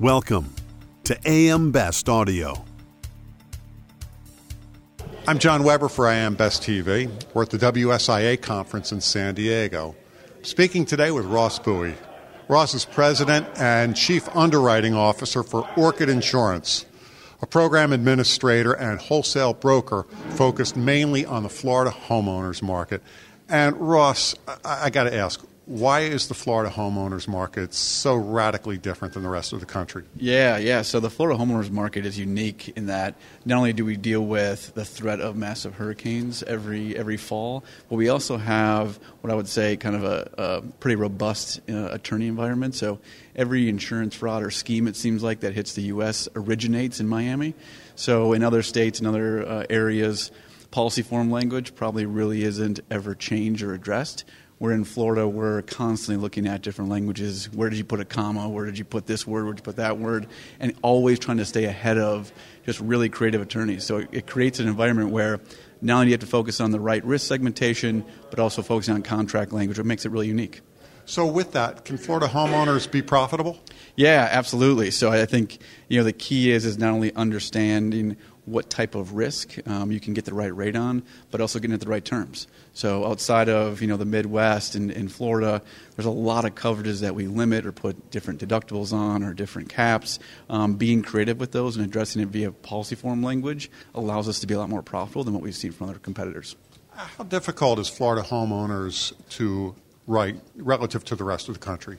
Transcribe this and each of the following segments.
Welcome to AM Best Audio. I'm John Weber for AM Best TV. We're at the WSIA conference in San Diego. Speaking today with Ross Bowie. Ross is president and chief underwriting officer for Orchid Insurance, a program administrator and wholesale broker focused mainly on the Florida homeowners market. And Ross, I, I got to ask, why is the Florida homeowners market so radically different than the rest of the country? Yeah, yeah. So the Florida homeowners market is unique in that not only do we deal with the threat of massive hurricanes every every fall, but we also have what I would say kind of a, a pretty robust uh, attorney environment. So every insurance fraud or scheme it seems like that hits the U.S. originates in Miami. So in other states and other uh, areas, policy form language probably really isn't ever changed or addressed we're in Florida, we're constantly looking at different languages. Where did you put a comma? Where did you put this word? Where did you put that word? And always trying to stay ahead of just really creative attorneys. So it, creates an environment where not only do you have to focus on the right risk segmentation, but also focusing on contract language, what makes it really unique. So, with that, can Florida homeowners be profitable? Yeah, absolutely. So, I think you know the key is is not only understanding what type of risk um, you can get the right rate on, but also getting at the right terms. So outside of you know the Midwest and in Florida, there's a lot of coverages that we limit or put different deductibles on or different caps. Um, being creative with those and addressing it via policy form language allows us to be a lot more profitable than what we've seen from other competitors. How difficult is Florida homeowners to write relative to the rest of the country?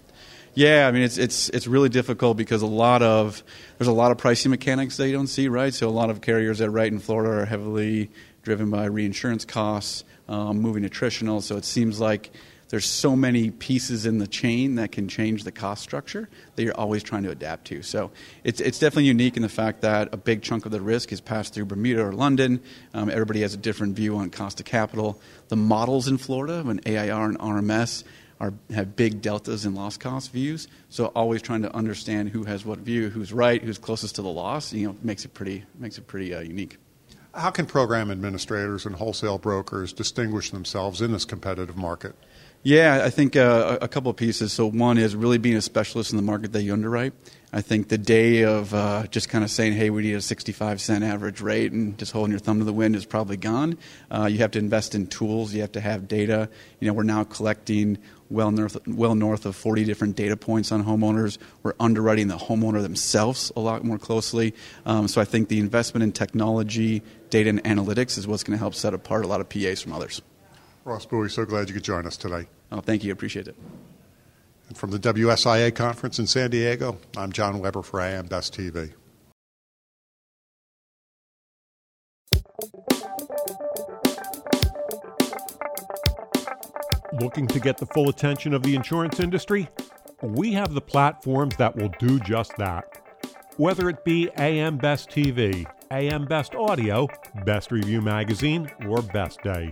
Yeah, I mean it's it's it's really difficult because a lot of there's a lot of pricing mechanics that you don't see, right? So a lot of carriers that write in Florida are heavily driven by reinsurance costs, um, moving attritional. So it seems like there's so many pieces in the chain that can change the cost structure that you're always trying to adapt to. So it's, it's definitely unique in the fact that a big chunk of the risk is passed through Bermuda or London. Um, everybody has a different view on cost of capital. The models in Florida, when AIR and RMS, are, have big deltas in loss cost views. So always trying to understand who has what view, who's right, who's closest to the loss, you know, makes it pretty makes it pretty uh, unique. How can program administrators and wholesale brokers distinguish themselves in this competitive market? Yeah, I think uh, a couple of pieces. So one is really being a specialist in the market that you underwrite. I think the day of uh, just kind of saying, "Hey, we need a 65 cent average rate," and just holding your thumb to the wind is probably gone. Uh, you have to invest in tools. You have to have data. You know, we're now collecting well north, well north of 40 different data points on homeowners. We're underwriting the homeowner themselves a lot more closely. Um, so I think the investment in technology, data, and analytics is what's going to help set apart a lot of PAs from others. Ross Bowie, so glad you could join us today. Oh, thank you. Appreciate it. And from the WSIA conference in San Diego, I'm John Weber for AM Best TV. Looking to get the full attention of the insurance industry? We have the platforms that will do just that. Whether it be AM Best TV, AM Best Audio, Best Review Magazine, or Best Day.